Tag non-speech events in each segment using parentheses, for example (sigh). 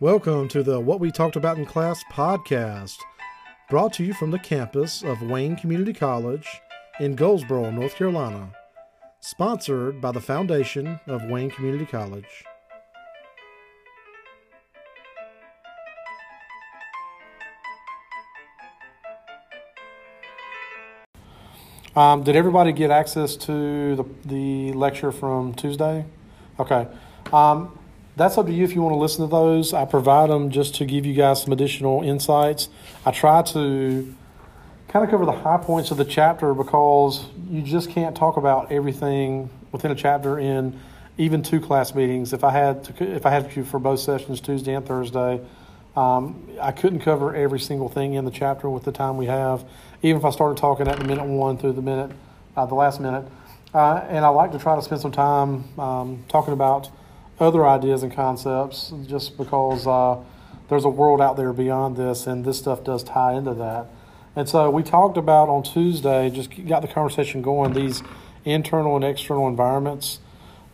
Welcome to the What We Talked About in Class podcast, brought to you from the campus of Wayne Community College in Goldsboro, North Carolina, sponsored by the Foundation of Wayne Community College. Um, did everybody get access to the, the lecture from Tuesday? Okay. Um, that's up to you if you want to listen to those. I provide them just to give you guys some additional insights. I try to kind of cover the high points of the chapter because you just can't talk about everything within a chapter in even two class meetings. If I had to, if I had to for both sessions, Tuesday and Thursday, um, I couldn't cover every single thing in the chapter with the time we have, even if I started talking at the minute one through the minute, uh, the last minute. Uh, and I like to try to spend some time um, talking about other ideas and concepts, just because uh, there's a world out there beyond this, and this stuff does tie into that. And so we talked about on Tuesday, just got the conversation going, these internal and external environments.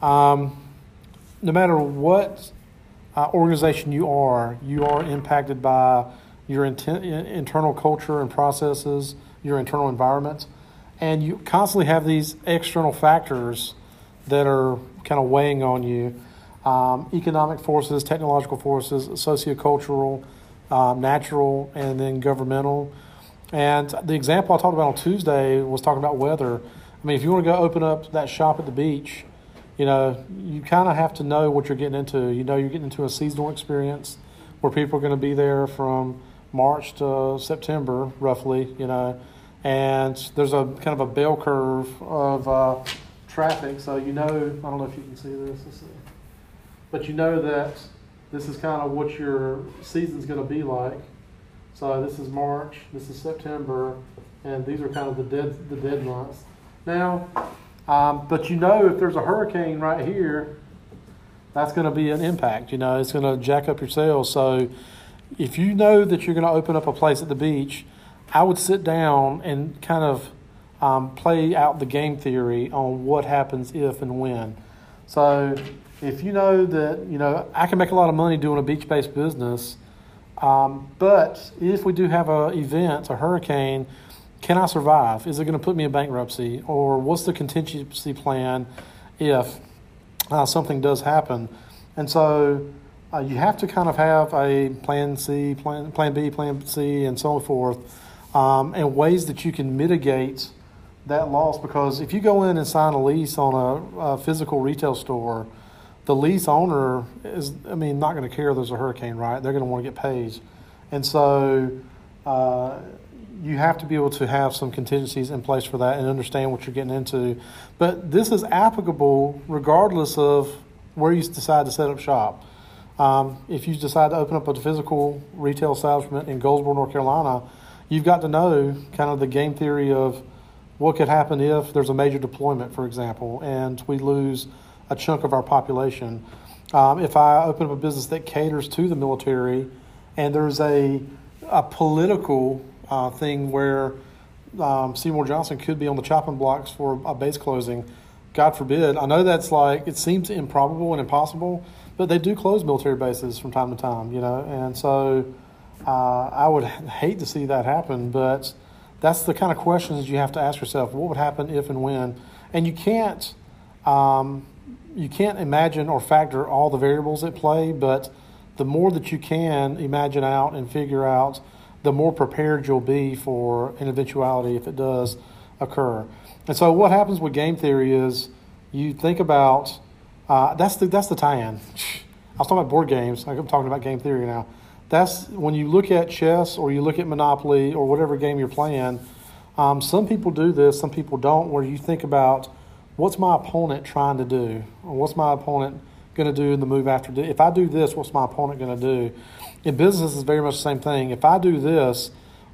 Um, no matter what uh, organization you are, you are impacted by your inten- internal culture and processes, your internal environment, and you constantly have these external factors that are kind of weighing on you. Um, economic forces, technological forces, sociocultural, uh, natural, and then governmental. And the example I talked about on Tuesday was talking about weather. I mean, if you want to go open up that shop at the beach, you know, you kind of have to know what you're getting into. You know, you're getting into a seasonal experience where people are going to be there from March to September, roughly, you know, and there's a kind of a bell curve of uh, traffic. So, you know, I don't know if you can see this, but you know that this is kind of what your season's going to be like. So, this is March, this is September, and these are kind of the dead, the dead months. Now, um, but you know, if there's a hurricane right here, that's going to be an impact. You know, it's going to jack up your sales. So if you know that you're going to open up a place at the beach, I would sit down and kind of um, play out the game theory on what happens if and when. So if you know that, you know, I can make a lot of money doing a beach based business, um, but if we do have an event, a hurricane, can I survive? Is it going to put me in bankruptcy? Or what's the contingency plan if uh, something does happen? And so uh, you have to kind of have a plan C, plan, plan B, plan C, and so forth, um, and ways that you can mitigate that loss. Because if you go in and sign a lease on a, a physical retail store, the lease owner is, I mean, not going to care if there's a hurricane, right? They're going to want to get paid. And so, uh, you have to be able to have some contingencies in place for that and understand what you're getting into. But this is applicable regardless of where you decide to set up shop. Um, if you decide to open up a physical retail establishment in Goldsboro, North Carolina, you've got to know kind of the game theory of what could happen if there's a major deployment, for example, and we lose a chunk of our population. Um, if I open up a business that caters to the military and there's a, a political uh, thing where um, Seymour Johnson could be on the chopping blocks for a base closing. God forbid. I know that's like it seems improbable and impossible, but they do close military bases from time to time, you know, and so uh, I would (laughs) hate to see that happen. But that's the kind of questions you have to ask yourself: What would happen if and when? And you can't um, you can't imagine or factor all the variables at play, but the more that you can imagine out and figure out the more prepared you'll be for an eventuality if it does occur. And so, what happens with game theory is you think about uh, that's the that's the tie-in. I was talking about board games. I'm talking about game theory now. That's when you look at chess or you look at Monopoly or whatever game you're playing. Um, some people do this, some people don't. Where you think about what's my opponent trying to do, or what's my opponent going to do in the move after. If I do this, what's my opponent going to do? in business, it's very much the same thing. If I do this,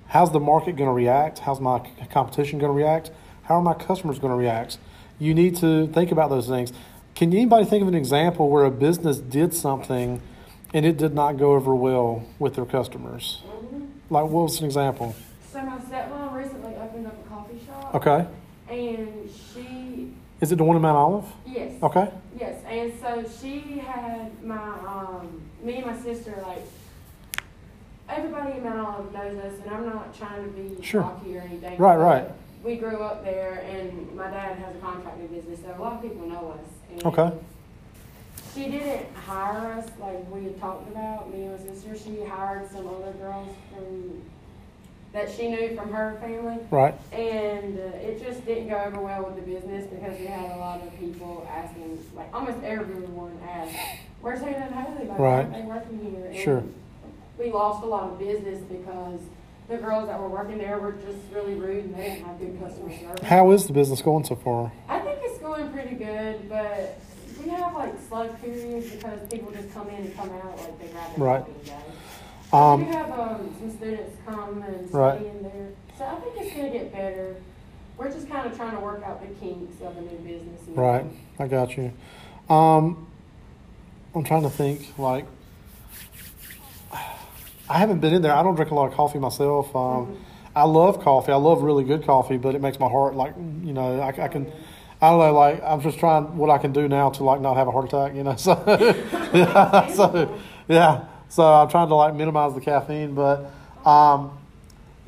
how's the market going to react? How's my competition going to react? How are my customers going to react? You need to think about those things. Can anybody think of an example where a business did something and it did not go over well with their customers? Mm-hmm. Like, what was an example? So my stepmom recently opened up a coffee shop. Okay. And she Is it the one in Mount Olive? Yes. Okay. Yes, and so she had my um, me and my sister like everybody in Mount Olive knows us, and I'm not trying to be Sure. cocky or anything. Right, right. We grew up there, and my dad has a contracting business, so a lot of people know us. And Okay. She didn't hire us like we had talked about, me and my sister. She hired some other girls from that she knew from her family. Right. And uh, it just didn't go over well with the business because we had a lot of people asking, like almost everyone asked, "Where's Hannah and Haley? Like, why aren't Right. they working here?" And Sure. We lost a lot of business because the girls that were working there were just really rude and they didn't have good customer service. How is the business going so far? I think it's going pretty good, but we have like slug periods because people just come in and come out like they grab their Right. coffee and go. Um, we have um, some students come and Right. in there, so I think it's gonna get better. We're just kind of trying to work out the kinks of a new business. Right. I got you. Um, I'm trying to think. Like, I haven't been in there. I don't drink a lot of coffee myself. Um, I love coffee. I love really good coffee, but it makes my heart like you know. I, I can. I don't know. Like I'm just trying what I can do now to like not have a heart attack. You know. So (laughs) (laughs) yeah. So yeah. So I'm trying to like minimize the caffeine, but um,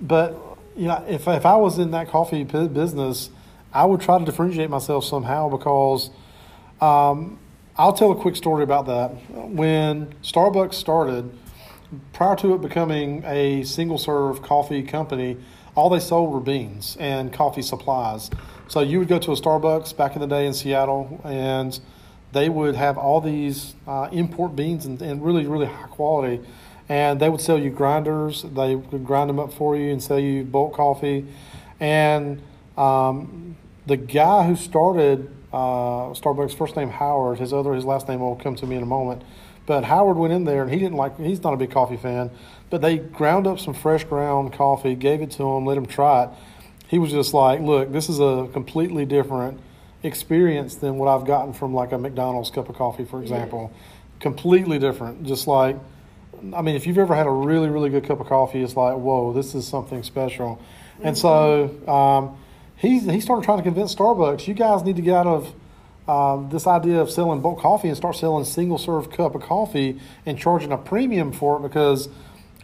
but you know, if if I was in that coffee bu- business, I would try to differentiate myself somehow because um, I'll tell a quick story about that. When Starbucks started, prior to it becoming a single serve coffee company, all they sold were beans and coffee supplies. So you would go to a Starbucks back in the day in Seattle, and they would have all these uh, import beans and, and really, really high quality. And they would sell you grinders. They would grind them up for you and sell you bulk coffee. And um, the guy who started uh, Starbucks, first name Howard, his other his last name will come to me in a moment. But Howard went in there and he didn't like. He's not a big coffee fan, but they ground up some fresh ground coffee, gave it to him, let him try it. He was just like, "Look, this is a completely different experience than what I've gotten from like a McDonald's cup of coffee, for example. Completely different. Just like, I mean, if you've ever had a really, really good cup of coffee, it's like, whoa, this is something special. And so um, he he started trying to convince Starbucks, you guys need to get out of um, this idea of selling bulk coffee and start selling single serve cup of coffee and charging a premium for it because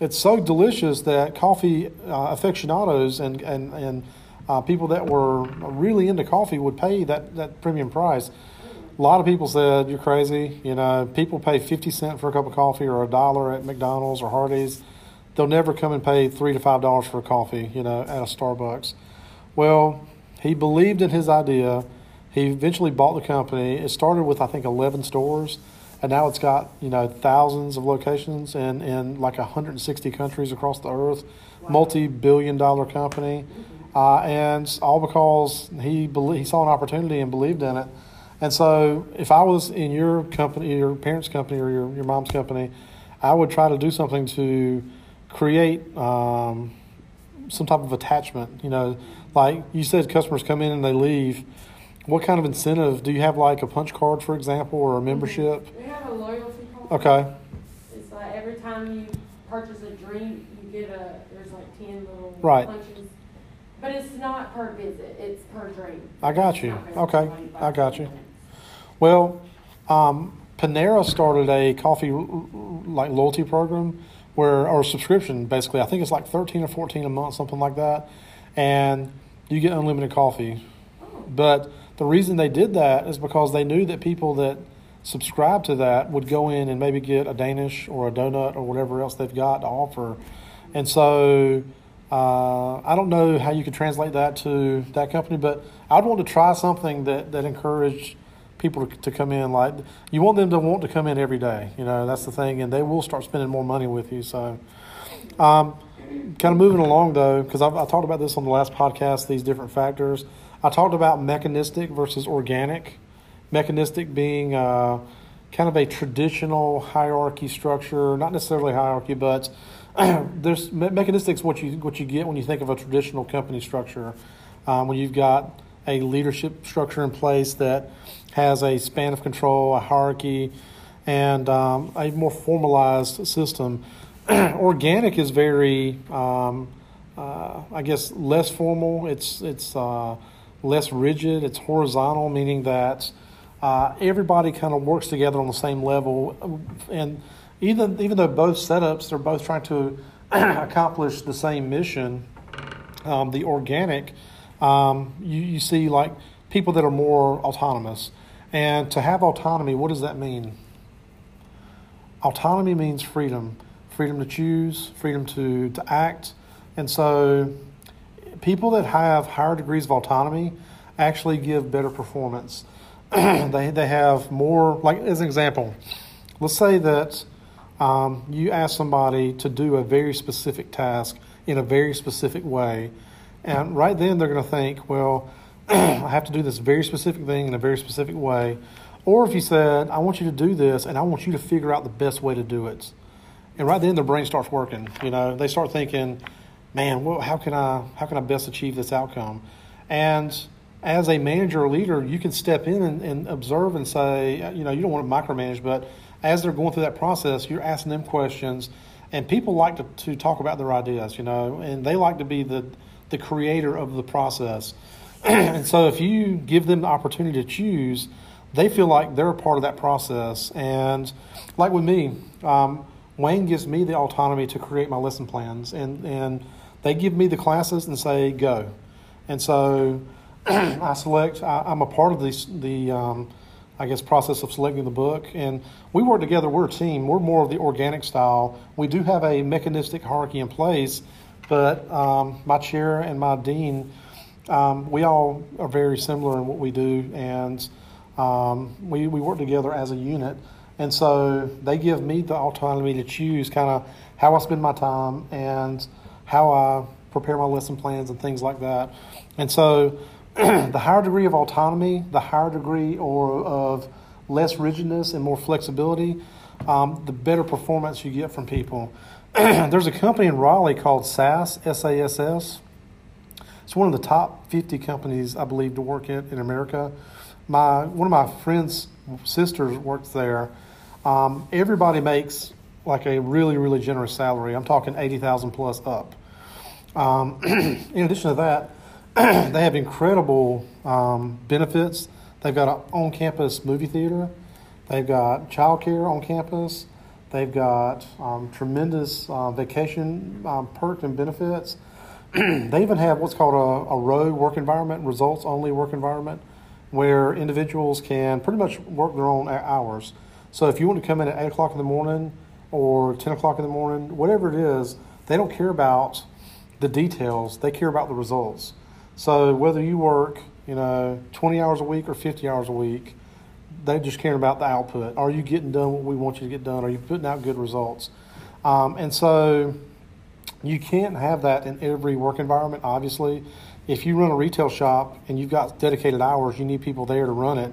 it's so delicious that coffee uh, aficionados and and and uh, people that were really into coffee would pay that that premium price. A lot of people said you're crazy. You know, people pay fifty cent for a cup of coffee or a dollar at McDonald's or Hardee's. They'll never come and pay three to five dollars for a coffee. You know, at a Starbucks. Well, he believed in his idea. He eventually bought the company. It started with I think eleven stores, and now it's got you know thousands of locations in in like 160 countries across the earth. Multi-billion-dollar company, uh, and all because he belie- he saw an opportunity and believed in it. And so, if I was in your company, your parents' company, or your, your mom's company, I would try to do something to create um, some type of attachment. You know, like you said, customers come in and they leave. What kind of incentive do you have? Like a punch card, for example, or a membership? We have a loyalty card. Okay, It's like every time you purchase a drink, you get a, there's like ten little Right. But it's not per visit, it's per drink. I got you. Okay, I got you. Well, um, Panera started a coffee like loyalty program where or subscription basically. I think it's like thirteen or fourteen a month, something like that, and you get unlimited coffee. Oh, But the reason they did that is because they knew that people that subscribe to that would go in and maybe get a Danish or a donut or whatever else they've got to offer. And so uh, I don't know how you could translate that to that company, but I'd want to try something that, that encouraged people to, to come in. Like you want them to want to come in every day. You know, that's the thing, and they will start spending more money with you. So. Um, kind of moving along though, because I talked about this on the last podcast, these different factors. I talked about mechanistic versus organic. Mechanistic being uh, kind of a traditional hierarchy structure, not necessarily hierarchy, but (clears throat) there's me- mechanistic's what you what you get when you think of a traditional company structure. Um, when you've got a leadership structure in place that has a span of control, a hierarchy, and um, a more formalized system. (clears throat) organic is very, um, uh, I guess, less formal. It's it's uh, less rigid. It's horizontal, meaning that uh, everybody kind of works together on the same level. And even even though both setups they're both trying to (clears throat) accomplish the same mission, um, the organic, um, you, you see like people that are more autonomous. And to have autonomy, what does that mean? Autonomy means freedom freedom to choose, freedom to, to act. And so people that have higher degrees of autonomy actually give better performance. (clears throat) they, they have more, like as an example, let's say that um, you ask somebody to do a very specific task in a very specific way. And right then they're going to think, well, (clears throat) I have to do this very specific thing in a very specific way. Or if you said, I want you to do this and I want you to figure out the best way to do it. And right then their brain starts working. You know, they start thinking, man, well, how can I how can I best achieve this outcome? And as a manager or leader, you can step in and, and observe and say, you know, you don't want to micromanage, but as they're going through that process, you're asking them questions. And people like to, to talk about their ideas, you know, and they like to be the, the creator of the process. (clears throat) and so if you give them the opportunity to choose, they feel like they're a part of that process. And like with me, um, Wayne gives me the autonomy to create my lesson plans, and, and they give me the classes and say, go. And so (clears throat) I select, I, am a part of this, the, um, I guess, process of selecting the book. And we work together, we're a team. We're more of the organic style. We do have a mechanistic hierarchy in place, but um, my chair and my dean, um, we all are very similar in what we do, and um, we, we work together as a unit. And so they give me the autonomy to choose kind of how I spend my time and how I prepare my lesson plans and things like that. And so (clears throat) the higher degree of autonomy, the higher degree or of less rigidness and more flexibility, um, the better performance you get from people. (clears throat) There's a company in Raleigh called SAS, S-A-S-S. It's one of the top 50 companies, I believe, to work in in America. My one of my friends' sisters works there, um, everybody makes like a really, really generous salary. I'm talking 80,000 plus up. Um, (clears throat) in addition to that, (clears throat) they have incredible um, benefits. They've got an on campus movie theater, they've got childcare on campus, they've got um, tremendous uh, vacation um, perks and benefits. (clears throat) they even have what's called a, a ROWE work environment, results only work environment, where individuals can pretty much work their own hours. So if you want to come in at 8 o'clock in the morning or 10 o'clock in the morning, whatever it is, they don't care about the details, they care about the results. So whether you work, you know, 20 hours a week or 50 hours a week, they just care about the output. Are you getting done what we want you to get done? Are you putting out good results? Um, and so you can't have that in every work environment, obviously. If you run a retail shop and you've got dedicated hours, you need people there to run it.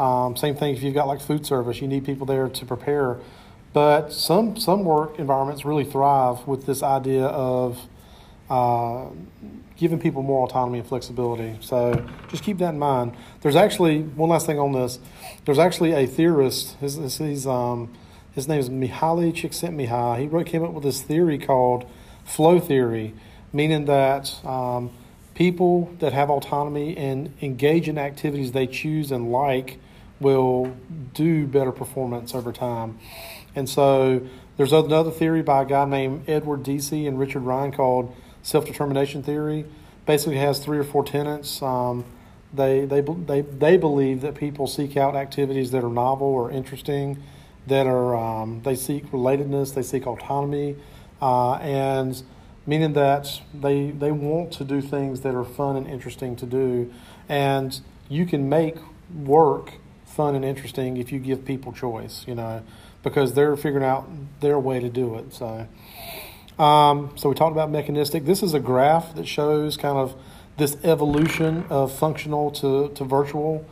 Um, same thing if you've got like food service, you need people there to prepare. But some some work environments really thrive with this idea of uh, giving people more autonomy and flexibility. So just keep that in mind. There's actually one last thing on this. There's actually a theorist. His his, um, his name is Mihaly Csikszentmihalyi. He really came up with this theory called flow theory, meaning that um, people that have autonomy and engage in activities they choose and like will do better performance over time. And so there's another theory by a guy named Edward Deci and Richard Ryan called self determination theory. Basically, has three or four tenets. Um, they, they, they, they believe that people seek out activities that are novel or interesting, that are um, they seek relatedness, they seek autonomy, uh, and meaning that they they want to do things that are fun and interesting to do, and you can make work fun and interesting if you give people choice, you know, because they're figuring out their way to do it. So, um, so we talked about mechanistic. This is a graph that shows kind of this evolution of functional to, to virtual.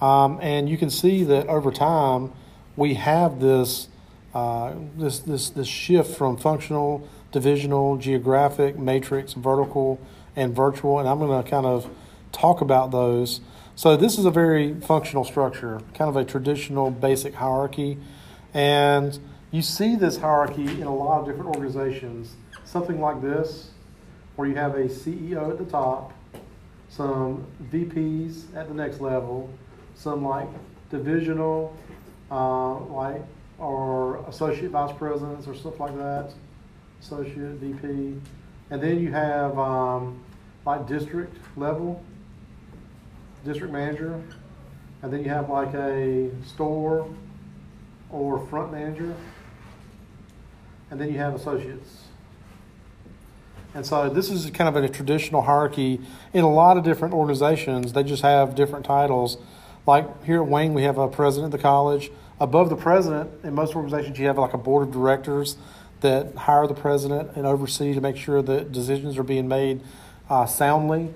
Um, and you can see that over time, we have this, uh, this, this, this shift from functional, divisional, geographic, matrix, vertical, and virtual. And I'm going to kind of talk about those. So this is a very functional structure, kind of a traditional basic hierarchy. And you see this hierarchy in a lot of different organizations. Something like this, where you have a CEO at the top, some VPs at the next level, some like divisional, uh, like or associate vice presidents or stuff like that, associate VP, and then you have um, like district level, district manager, and then you have like a store or front manager, and then you have associates. And so this is kind of a traditional hierarchy in a lot of different organizations. They just have different titles. Like here at Wayne, we have a president of the college. Above the president, in most organizations, you have like a board of directors that hire the president and oversee to make sure that decisions are being made uh, soundly.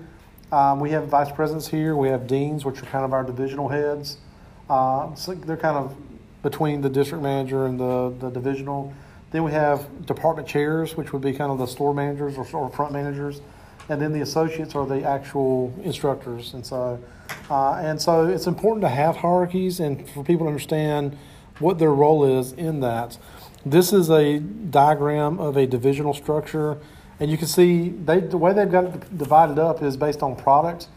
Um, we have vice presidents here. We have deans, which are kind of our divisional heads. Uh, so they're kind of between the district manager and the, the divisional. Then we have department chairs, which would be kind of the store managers or, or front managers, and then the associates are the actual instructors. And so, uh, and so it's important to have hierarchies and for people to understand what their role is in that. This is a diagram of a divisional structure, and you can see they, the way they've got it divided up is based on product,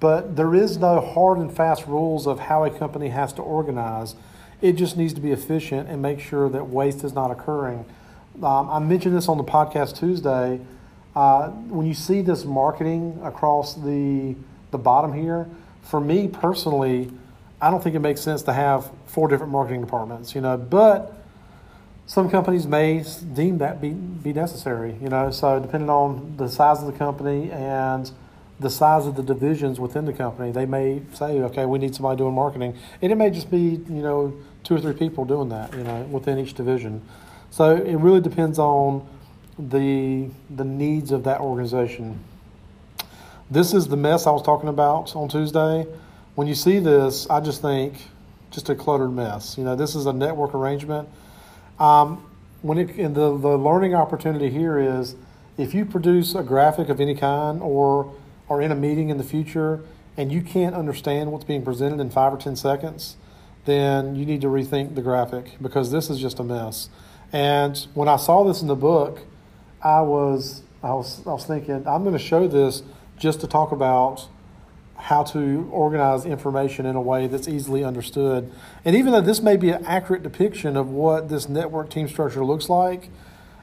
but there is no hard and fast rules of how a company has to organize. It just needs to be efficient and make sure that waste is not occurring. Um, I mentioned this on the podcast Tuesday. Uh, when you see this marketing across the the bottom here, for me personally, I don't think it makes sense to have four different marketing departments. You know, but some companies may deem that be, be necessary, you know, so depending on the size of the company and the size of the divisions within the company, they may say, okay, we need somebody doing marketing. And it may just be, you know, two or three people doing that, you know, within each division. So it really depends on the the needs of that organization. This is the mess I was talking about on Tuesday. When you see this, I just think just a cluttered mess. You know, this is a network arrangement um, when it, and the, the learning opportunity here is if you produce a graphic of any kind or are in a meeting in the future and you can't understand what's being presented in five or ten seconds, then you need to rethink the graphic because this is just a mess. And when I saw this in the book, I was I was I was thinking I'm going to show this just to talk about how to organize information in a way that's easily understood. And even though this may be an accurate depiction of what this network team structure looks like,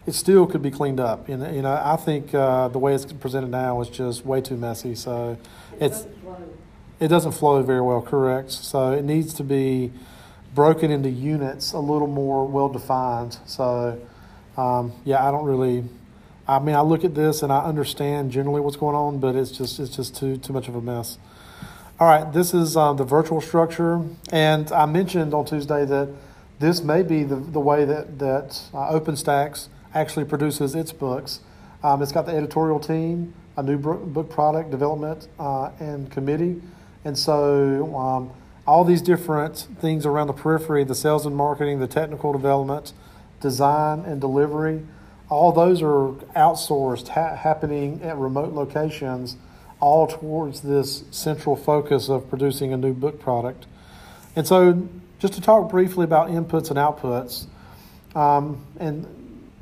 it still could be cleaned up. And you know, I think uh, the way it's presented now is just way too messy. So it's it doesn't flow very well. Correct. So it needs to be broken into units a little more well defined. So um, yeah, I don't really. I mean, I look at this and I understand generally what's going on, but it's just it's just too too much of a mess. All right, this is uh, the virtual structure, and I mentioned on Tuesday that this may be the, the way that that uh, OpenStax actually produces its books. Um, it's got the editorial team, a new book product development uh, and committee, and so um, all these different things around the periphery, the sales and marketing, the technical development, design and delivery, all those are outsourced, ha- happening at remote locations all towards this central focus of producing a new book product. And so, just to talk briefly about inputs and outputs, um, and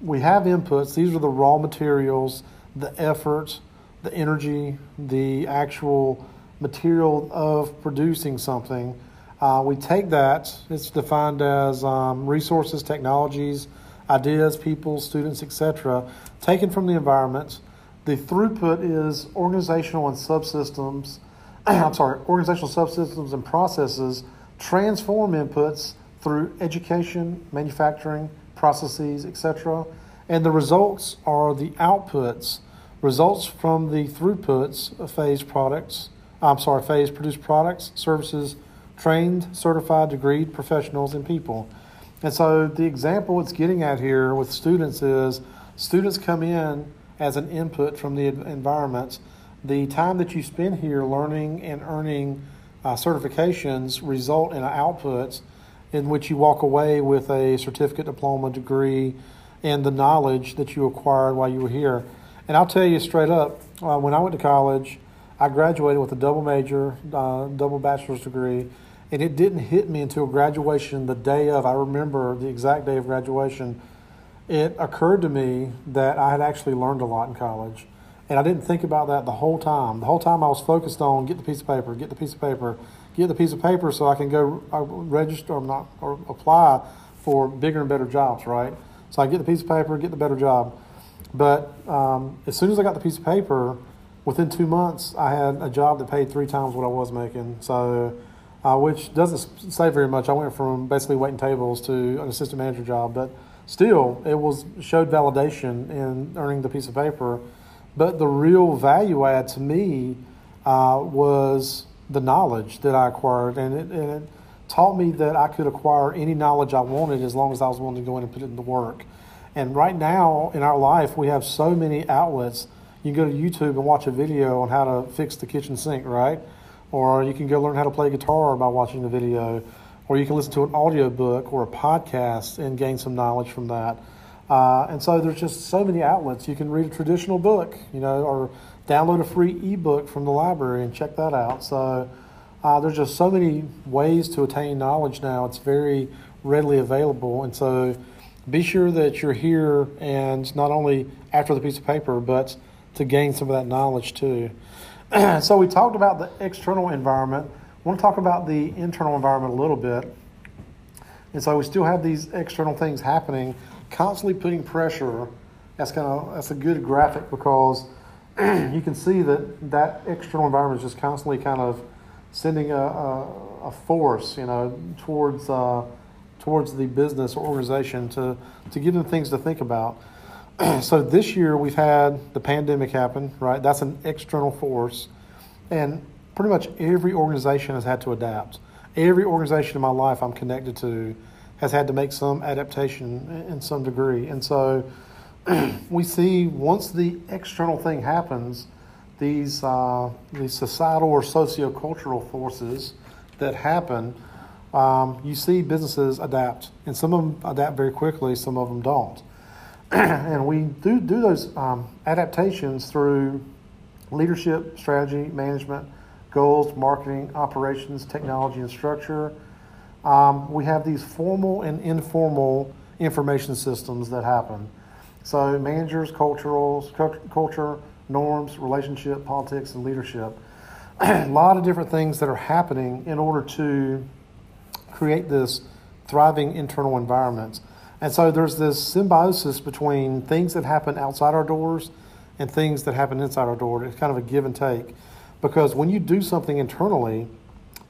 we have inputs, these are the raw materials, the effort, the energy, the actual material of producing something. Uh, we take that, it's defined as um, resources, technologies, ideas, people, students, etc., taken from the environment the throughput is organizational and subsystems. (clears throat) I'm sorry, organizational subsystems and processes transform inputs through education, manufacturing, processes, etc. And the results are the outputs, results from the throughputs of phase products. I'm sorry, phase produced products, services, trained, certified, degreed professionals, and people. And so the example it's getting at here with students is students come in as an input from the environment. The time that you spend here learning and earning uh, certifications result in outputs in which you walk away with a certificate, diploma, degree, and the knowledge that you acquired while you were here. And I'll tell you straight up, uh, when I went to college, I graduated with a double major, uh, double bachelor's degree, and it didn't hit me until graduation the day of. I remember the exact day of graduation it occurred to me that I had actually learned a lot in college. And I didn't think about that the whole time. The whole time I was focused on get the piece of paper, get the piece of paper, get the piece of paper so I can go uh, register or not or apply for bigger and better jobs, right? So I get the piece of paper, get the better job. But um, as soon as I got the piece of paper, within two months, I had a job that paid three times what I was making. So, uh, which doesn't say very much. I went from basically waiting tables to an assistant manager job, but still, it was showed validation in earning the piece of paper. But the real value add to me uh, was the knowledge that I acquired, and it, and it taught me that I could acquire any knowledge I wanted as long as I was willing to go in and put it into work. And right now in our life, we have so many outlets. You can go to YouTube and watch a video on how to fix the kitchen sink, right? Or you can go learn how to play guitar by watching the video. Or you can listen to an audio book or a podcast and gain some knowledge from that. Uh, and so there's just so many outlets. You can read a traditional book, you know, or download a free ebook from the library and check that out. So uh, there's just so many ways to attain knowledge now. It's very readily available. And so be sure that you're here and not only after the piece of paper, but to gain some of that knowledge too. (clears throat) so we talked about the external environment. I want to talk about the internal environment a little bit. And so we still have these external things happening, constantly putting pressure. That's kind of that's a good graphic because (clears throat) you can see that that external environment is just constantly kind of sending a, a, a force, you know, towards uh, towards the business or organization to, to give them things to think about. (clears throat) so this year we've had the pandemic happen, right? That's an external force. And pretty much every organization has had to adapt. Every organization in my life I'm connected to has had to make some adaptation in some degree. And so (clears throat) we see once the external thing happens, these, uh, these societal or sociocultural forces that happen um, you see businesses adapt, and some of them adapt very quickly, some of them don't. (clears throat) and we do do those um, adaptations through leadership, strategy, management, goals, marketing, operations, technology, and structure. Um, we have these formal and informal information systems that happen. So managers, cultural, culture, norms, relationship, politics, and leadership. a (clears throat) lot of different things that are happening in order to create this thriving internal environments. And so there's this symbiosis between things that happen outside our doors and things that happen inside our door. It's kind of a give and take. Because when you do something internally,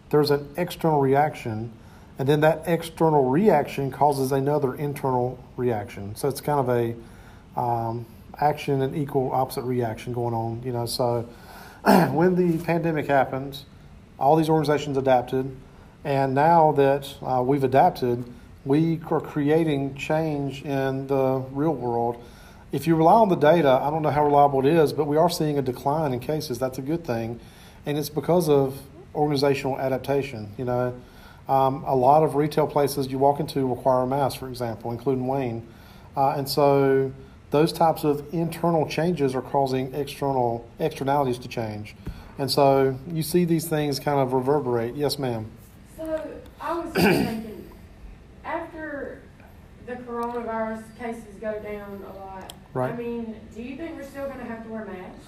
there's an external reaction, and then that external reaction causes another internal reaction. So it's kind of a um, action and equal opposite reaction going on. You know, so (clears throat) when the pandemic happened, all these organizations adapted and now that uh, we've adapted, we are creating change in the real world. If you rely on the data, I don't know how reliable it is, but we are seeing a decline in cases. That's a good thing. And it's because of organizational adaptation. You know, um, a lot of retail places you walk into require a mask, for example, including Wayne. Uh, and so those types of internal changes are causing external externalities to change. And so you see these things kind of reverberate. Yes, ma'am. So I was thinking, the coronavirus cases go down a lot, right. I mean, do you think we're still going to have to wear masks?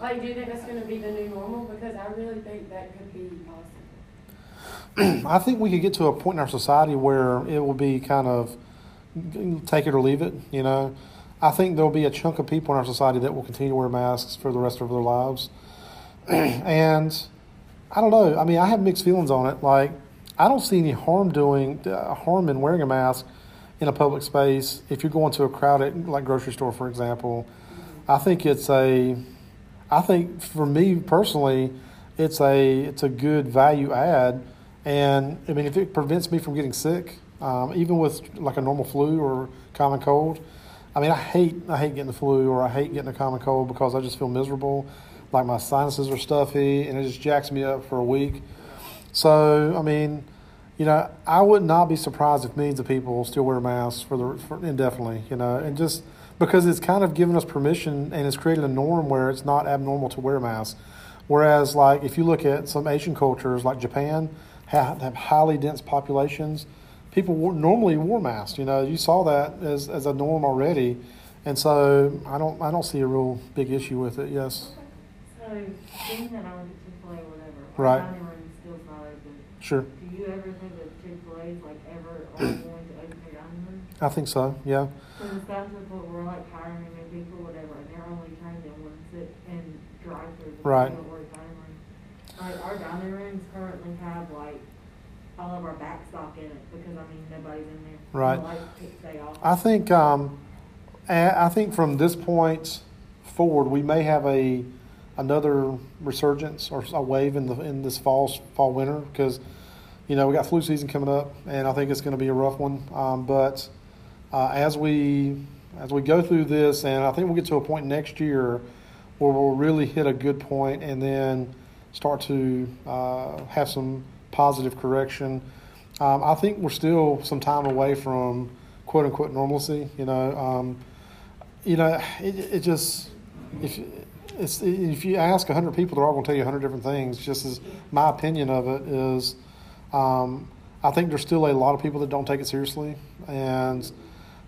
Like, do you think that's going to be the new normal? Because I really think that could be possible. (clears throat) I think we could get to a point in our society where it will be kind of take it or leave it, you know. I think there'll be a chunk of people in our society that will continue to wear masks for the rest of their lives. (clears throat) and I don't know. I mean, I have mixed feelings on it. Like, I don't see any harm doing uh, harm in wearing a mask in a public space if you're going to a crowded like grocery store, for example. I think it's a, I think for me personally, it's a it's a good value add, and I mean if it prevents me from getting sick, um, even with like a normal flu or common cold. I mean, I hate I hate getting the flu or I hate getting a common cold because I just feel miserable, like my sinuses are stuffy and it just jacks me up for a week. So, I mean, you know, I would not be surprised if millions of people still wear masks for the for indefinitely. You know, and just because it's kind of given us permission and it's created a norm where it's not abnormal to wear masks. Whereas, like if you look at some Asian cultures, like Japan, have, have highly dense populations, people wore, normally wore masks. You know, you saw that as as a norm already, And so I don't I don't see a real big issue with it. Yes. So, being that I was at Chick-fil-A or whatever, Right. our dining room still's not open. Sure. Do you ever think that Chick-fil-A's like ever are going to open their dining room? I think so. Yeah. Because it's gotten to the point where we're like hiring new people, whatever, and they're only trained in one sit and drive through. Right. Or dining room. Like our dining rooms currently have like all of our back stock in it because I mean nobody's in there. Right. The lights take stay off. I think um, I think from this point forward, we may have a another resurgence or a wave in the in this fall fall winter because you know we got flu season coming up, and I think it's going to be a rough one. Um, but uh, as we as we go through this, and I think we'll get to a point next year where we'll really hit a good point, and then start to uh, have some positive correction. Um, I think we're still some time away from quote unquote normalcy. You know, um, you know, it, it just if it's if you ask hundred people, they're all going to tell you hundred different things. Just as my opinion of it is, um, I think there's still a lot of people that don't take it seriously, and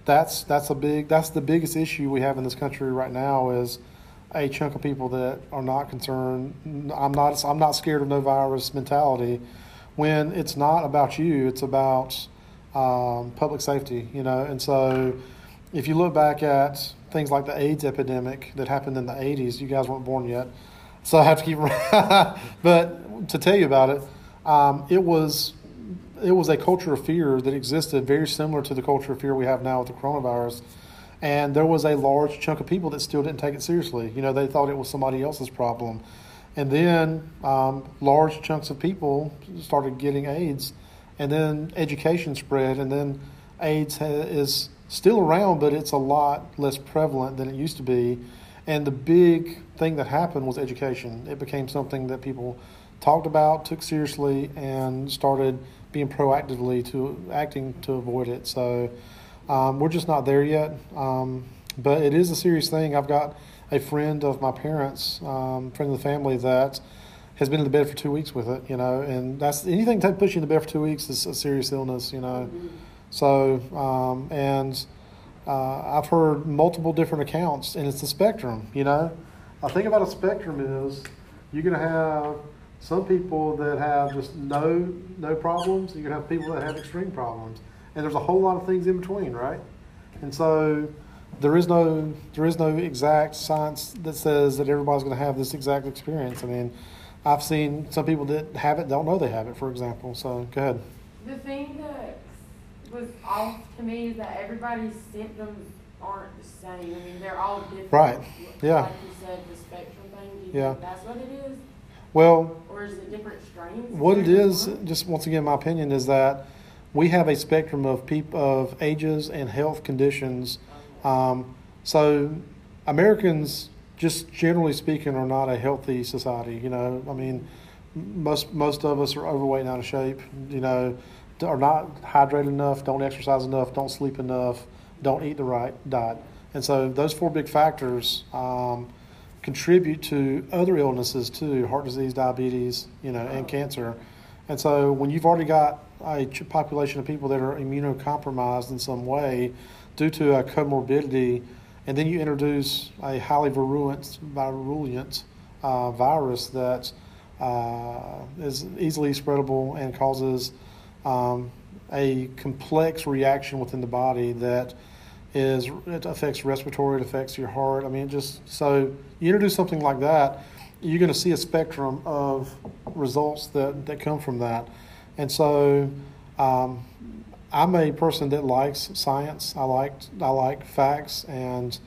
that's that's a big that's the biggest issue we have in this country right now is a chunk of people that are not concerned. I'm not I'm not scared of no virus mentality when it's not about you. It's about um, public safety, you know. And so, if you look back at things like the AIDS epidemic that happened in the 80s, you guys weren't born yet, so I have to keep. (laughs) but to tell you about it, um, it was it was a culture of fear that existed, very similar to the culture of fear we have now with the coronavirus. And there was a large chunk of people that still didn't take it seriously. You know, they thought it was somebody else's problem. And then um, large chunks of people started getting AIDS, and then education spread, and then AIDS ha- is still around, but it's a lot less prevalent than it used to be. And the big thing that happened was education. It became something that people talked about, took seriously, and started being proactively to acting to avoid it. So um, we're just not there yet, um, but it is a serious thing. I've got a friend of my parents, um, friend of the family that has been in the bed for two weeks with it. You know, and that's anything that puts you in the bed for two weeks is a serious illness. You know, so um, and. Uh, I've heard multiple different accounts, and it's a spectrum. You know, I think about a spectrum is you're going to have some people that have just no no problems. You're going to have people that have extreme problems, and there's a whole lot of things in between, right? And so there is no there is no exact science that says that everybody's going to have this exact experience. I mean, I've seen some people that have it don't know they have it, for example. So go ahead. The thing that was off to me is that everybody's symptoms aren't the same. I mean, they're all different. Right. Yeah. Like you said, the spectrum thing. Do you Yeah. think that's what it is? Well, Or is it different strains? What it is, just once again, my opinion is that we have a spectrum of peop- of ages and health conditions. Um, so Americans, just generally speaking, are not a healthy society. You know, I mean, most most of us are overweight and out of shape. You know, are not hydrated enough, don't exercise enough, don't sleep enough, don't eat the right diet, and so those four big factors. Um, contribute to other illnesses too, heart disease, diabetes, you know, and cancer. And so when you've already got a population of people that are immunocompromised in some way due to a comorbidity, and then you introduce a highly virulent, virulent uh, virus that uh, is easily spreadable and causes um, a complex reaction within the body that is it affects respiratory, it affects your heart. I mean, just so you introduce something like that, you're going to see a spectrum of results that that come from that, and so um, I'm a person that likes science. I like I like facts, and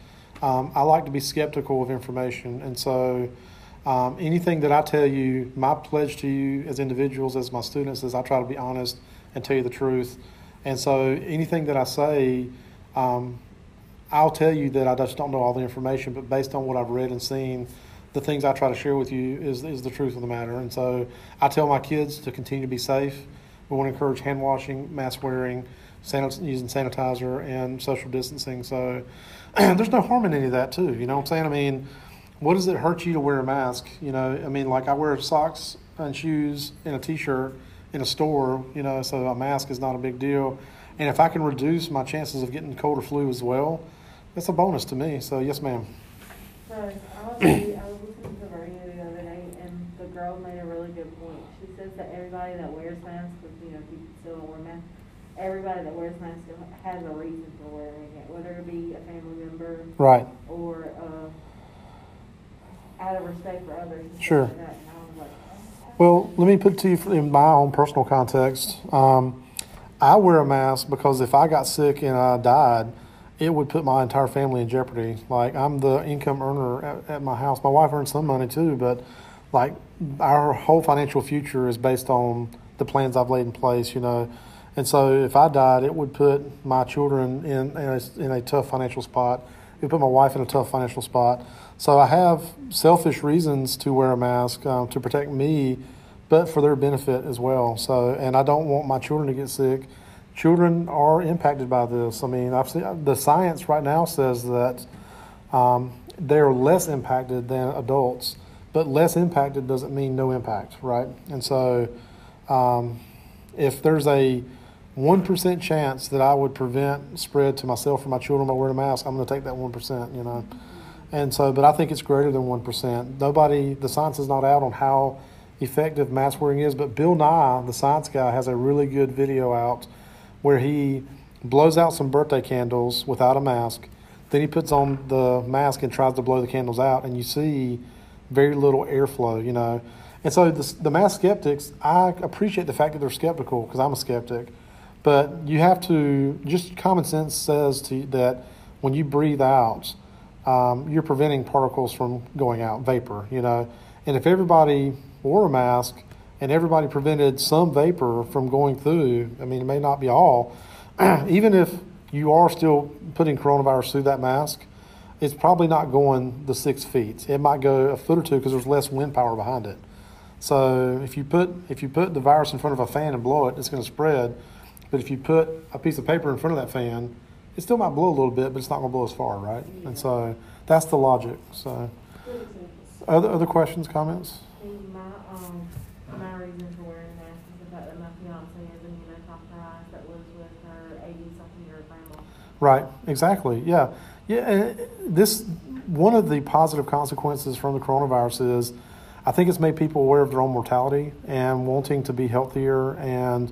um, I like to be skeptical of information, and so. Um, anything that I tell you, my pledge to you as individuals, as my students, is I try to be honest and tell you the truth. And so anything that I say, um, I'll tell you that I just don't know all the information, but based on what I've read and seen, the things I try to share with you is, is the truth of the matter. And so I tell my kids to continue to be safe. We want to encourage hand washing, mask wearing, sanit- using sanitizer, and social distancing. So (clears throat) there's no harm in any of that, too. You know what I'm saying? I mean, what does it hurt you to wear a mask? You know, I mean, like I wear socks and shoes and a t-shirt in a store, you know, so a mask is not a big deal. And if I can reduce my chances of getting cold or flu as well, that's a bonus to me. So yes, ma'am. So I was, I was listening to the radio the other day, and the girl made a really good point. She says that everybody that wears masks, because you know people still don't wear masks, everybody that wears masks has a reason for wearing it, whether it be a family member Right. or uh, out of respect for others. Sure. Like that. And I was like, oh, Well, let me put it to you in my own personal context. Um, I wear a mask because if I got sick and I died, it would put my entire family in jeopardy. Like I'm the income earner at, at my house. My wife earns some money too, but like our whole financial future is based on the plans I've laid in place. You know, and so if I died, it would put my children in in a, in a tough financial spot. It would put my wife in a tough financial spot. So I have selfish reasons to wear a mask um, to protect me, but for their benefit as well. So, and I don't want my children to get sick. Children are impacted by this. I mean, I've seen the science right now says that um, they're less impacted than adults, but less impacted doesn't mean no impact, right? And so, um, if there's a one percent chance that I would prevent spread to myself or my children by wearing a mask, I'm going to take that one percent. You know, and so, but I think it's greater than one percent. Nobody, the science is not out on how effective mask wearing is, but Bill Nye, the science guy, has a really good video out where he blows out some birthday candles without a mask. Then he puts on the mask and tries to blow the candles out, and you see very little airflow, you know. And so the, the mask skeptics, I appreciate the fact that they're skeptical because I'm a skeptic. But you have to, just common sense says to that when you breathe out, um, you're preventing particles from going out, vapor, you know. And if everybody wore a mask and everybody prevented some vapor from going through, I mean, it may not be all, (clears throat) even if you are still putting coronavirus through that mask, it's probably not going the six feet. It might go a foot or two because there's less wind power behind it. So if you put if you put the virus in front of a fan and blow it, it's going to spread. But if you put a piece of paper in front of that fan, it still might blow a little bit, but it's not going to blow as far, right? And so that's the logic. So other other questions, comments? See, my, um, my reason for wearing masks is the fact that my fiance is immunocompromised that lives with her eighty-something-year grandma. Right, exactly. Yeah, yeah. And this one of the positive consequences from the coronavirus is, I think it's made people aware of their own mortality and wanting to be healthier and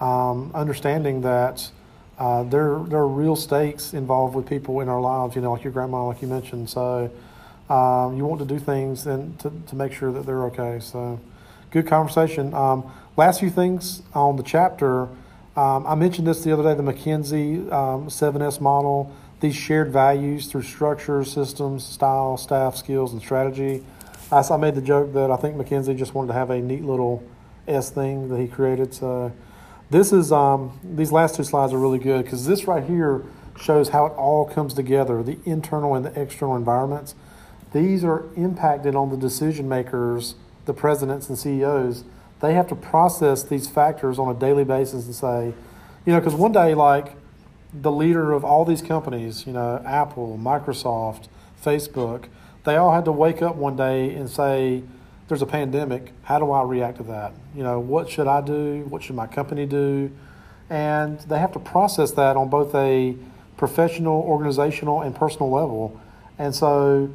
um, understanding that uh, there there are real stakes involved with people in our lives. You know, like your grandma, like you mentioned. So um, you want to do things and to, to make sure that they're okay. So good conversation. Um, last few things on the chapter. Um, I mentioned this the other day, the McKinsey um, 7S model, these shared values through structure, systems, style, staff, skills, and strategy. I, I made the joke that I think McKinsey just wanted to have a neat little S thing that he created. So this is, um, these last two slides are really good because this right here shows how it all comes together, the internal and the external environments. These are impacted on the decision makers, the presidents and CEOs they have to process these factors on a daily basis and say, you know, because one day, like the leader of all these companies, you know, Apple, Microsoft, Facebook, they all had to wake up one day and say, there's a pandemic. How do I react to that? You know, what should I do? What should my company do? And they have to process that on both a professional, organizational, and personal level. And so,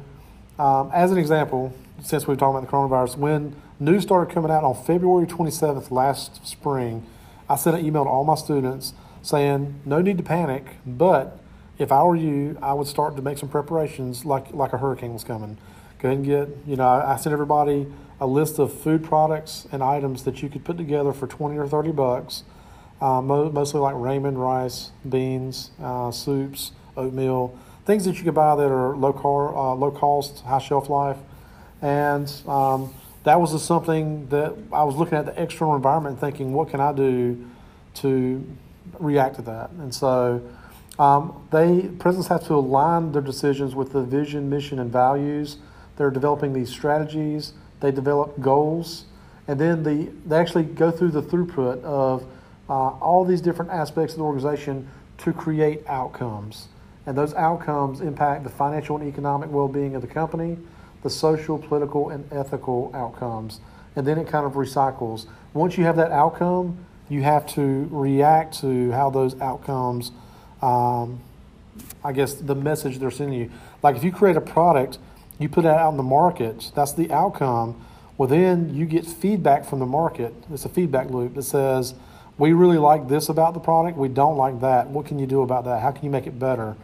um, as an example, since we've talked about the coronavirus, when news started coming out on February 27th last spring, I sent an email to all my students saying, no need to panic, but if I were you, I would start to make some preparations like, like a hurricane was coming. Go ahead and get, you know, I, I sent everybody a list of food products and items that you could put together for 20 or 30 bucks, uh, mo- mostly like ramen, rice, beans, uh, soups, oatmeal, things that you could buy that are low, car, uh, low cost, high shelf life. And um, that was something that I was looking at the external environment thinking, what can I do to react to that? And so um, they presidents have to align their decisions with the vision, mission, and values. They're developing these strategies. They develop goals, and then the they actually go through the throughput of uh, all these different aspects of the organization to create outcomes. And those outcomes impact the financial and economic well-being of the company, the social, political, and ethical outcomes. And then it kind of recycles. Once you have that outcome, you have to react to how those outcomes um, I guess, the message they're sending you. Like if you create a product, you put it out in the market, that's the outcome. Well, then you get feedback from the market. It's a feedback loop that says, we really like this about the product, we don't like that. What can you do about that? How can you make it better?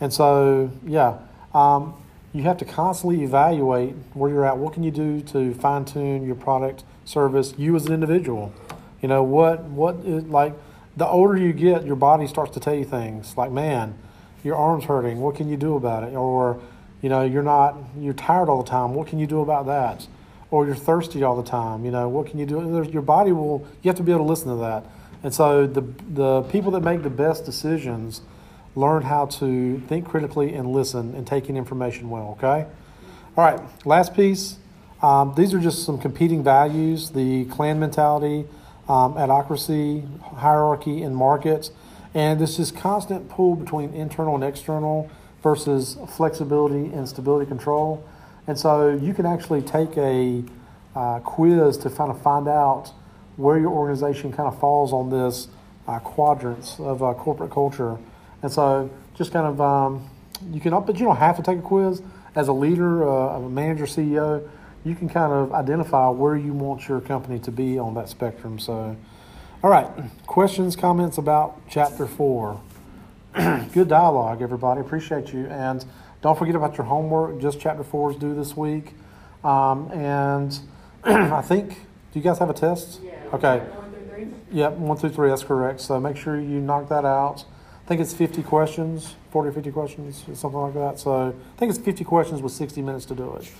And so, yeah, um, you have to constantly evaluate where you're at. What can you do to fine tune your product, service, you as an individual? You know, what, what is like, the older you get, your body starts to tell you things like, man, your arm's hurting. What can you do about it? Or, you know, you're not, you're tired all the time. What can you do about that? Or you're thirsty all the time. You know, what can you do? Your body will, you have to be able to listen to that. And so the, the people that make the best decisions learn how to think critically and listen and take in information well, okay? All right, last piece. Um, these are just some competing values the clan mentality, um, adhocracy, hierarchy in markets, and this is constant pull between internal and external versus flexibility and stability control. And so you can actually take a uh, quiz to kind of find out where your organization kind of falls on this uh, quadrants of uh, corporate culture. And so just kind of, um, you can, but you don't have to take a quiz. As a leader, uh, a manager, CEO, you can kind of identify where you want your company to be on that spectrum. So, all right, questions, comments about chapter four. (clears throat) Good dialogue, everybody. Appreciate you. And don't forget about your homework. Just chapter four is due this week. Um, and (clears throat) I think, do you guys have a test? Yeah. Okay. One through three? Yep, one through three, that's correct. So make sure you knock that out. I think it's 50 questions, 40 or 50 questions, something like that. So I think it's 50 questions with 60 minutes to do it.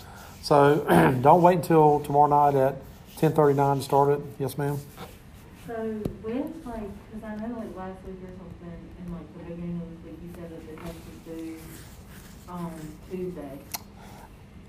So (clears throat) don't wait until tomorrow night at 10:39 to start it. Yes, ma'am. So with like, cause I know like last week or something, in like the beginning of this week, you said that the test was due um, on Tuesday.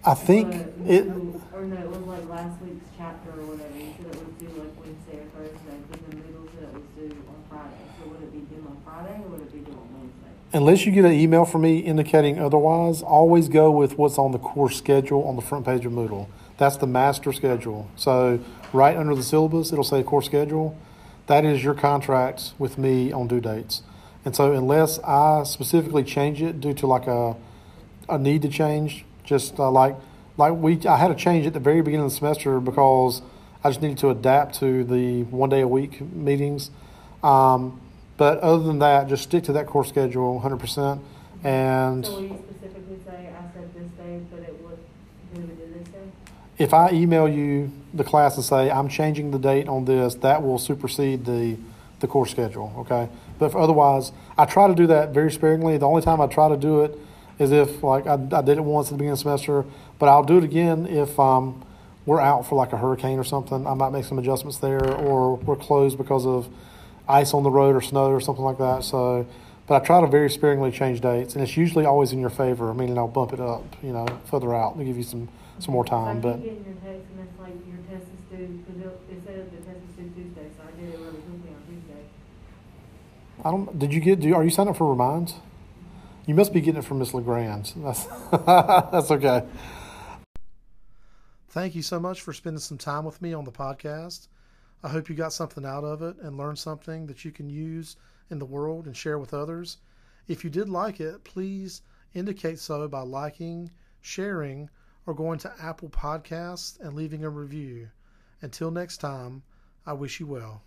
I think But- it. Or no, it was like last week's chapter or whatever, you said it was due like Wednesday or Thursday, but then Moodle said it was due on Friday. So would it be due on Friday or would it be due on Wednesday? Unless you get an email from me indicating otherwise, always go with what's on the course schedule on the front page of Moodle. That's the master schedule. So, right under the syllabus, it'll say course schedule. That is your contract with me on due dates. And so, unless I specifically change it due to like a, a need to change, just uh, like like we, I had to change at the very beginning of the semester because I just needed to adapt to the one day a week meetings. Um, but other than that, just stick to that course schedule 100%. And So will you specifically say, I said this day, but it would, we would do this day? If I email you the class and say I'm changing the date on this, that will supersede the the course schedule. Okay, but otherwise, I try to do that very sparingly. The only time I try to do it is if like I, I did it once at the beginning of the semester, but I'll do it again if um, we're out for like a hurricane or something. I might make some adjustments there, or we're closed because of ice on the road or snow or something like that. So. But I try to very sparingly change dates, and it's usually always in your favor. Meaning I'll bump it up, you know, further out to give you some some more time. I But keep getting your text and it's like, your test is due, cause it, it says the test is due Tuesday, so I did it really quickly on Tuesday. I don't. Did you get? Do, are you signed up for Reminds? You must be getting it from Miss Legrand. That's (laughs) that's okay. Thank you so much for spending some time with me on the podcast. I hope you got something out of it and learned something that you can use in the world and share with others. If you did like it, please indicate so by liking, sharing, or going to Apple Podcasts and leaving a review. Until next time, I wish you well.